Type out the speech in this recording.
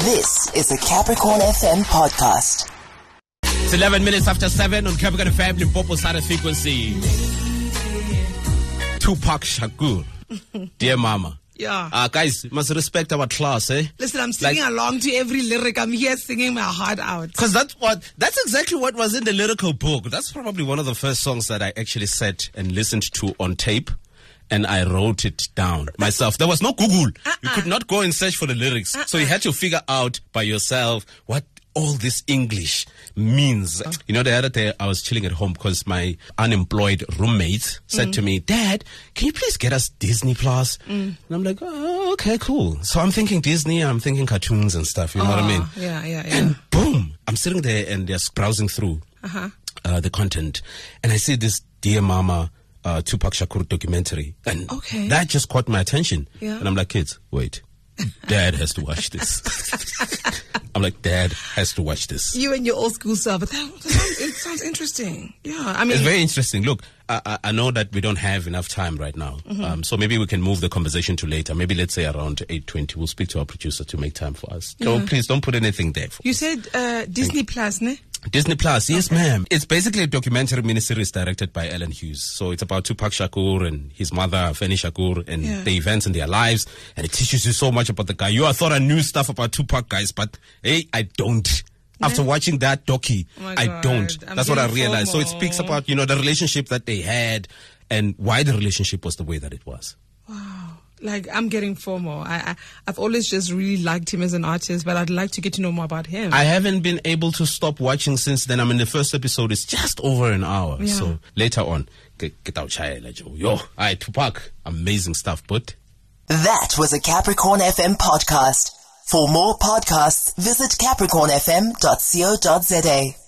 This is a Capricorn FM podcast. It's 11 minutes after 7 on Capricorn FM, Limpopo Sada Frequency. Tupac Shakur. Dear Mama. Yeah. Uh, guys, must respect our class, eh? Listen, I'm singing like- along to every lyric. I'm here singing my heart out. Because that's what that's exactly what was in the lyrical book. That's probably one of the first songs that I actually sat and listened to on tape. And I wrote it down myself. There was no Google. You could not go and search for the lyrics. So you had to figure out by yourself what all this English means. You know, the other day I was chilling at home because my unemployed roommate said to me, Dad, can you please get us Disney Plus? And I'm like, oh, okay, cool. So I'm thinking Disney, I'm thinking cartoons and stuff. You know what I mean? Oh, yeah, yeah, yeah. And boom, I'm sitting there and just browsing through Uh-huh. uh, the content, and I see this Dear Mama uh, Tupac Shakur documentary, and Okay. that just caught my attention. Yeah. And I'm like, kids, wait, Dad has to watch this. I'm like, Dad has to watch this. You and your old school self, but that, that sounds, it sounds interesting. Yeah, I mean, It's very interesting. Look, I, I, I know that we don't have enough time right now, Mm-hmm. um, so maybe we can move the conversation to later. Maybe let's say around 8:20. We'll speak to our producer to make time for us. No, please don't put anything there. For you said uh, Disney Plus, ne? Disney Plus, yes, ma'am. It's basically a documentary miniseries directed by Allen Hughes. So it's about Tupac Shakur and his mother, Afeni Shakur, and Yeah. the events in their lives. And it teaches you so much about the guy. You, I thought I knew stuff about Tupac, guys, but hey, I don't. After watching that docu, Oh I God, don't. I'm That's what I realized. So it speaks about, you know, the relationship that they had and why the relationship was the way that it was. Wow. Like, I'm getting FOMO. I, I, I've always just really liked him as an artist, but I'd like to get to know more about him. I haven't been able to stop watching since then. I mean, the first episode is just over an hour. Yeah. So later on, get, get out, Chaya, Joe. Yo, I Tupac, amazing stuff. But That was a Capricorn FM podcast. For more podcasts, visit capricornfm.co.za.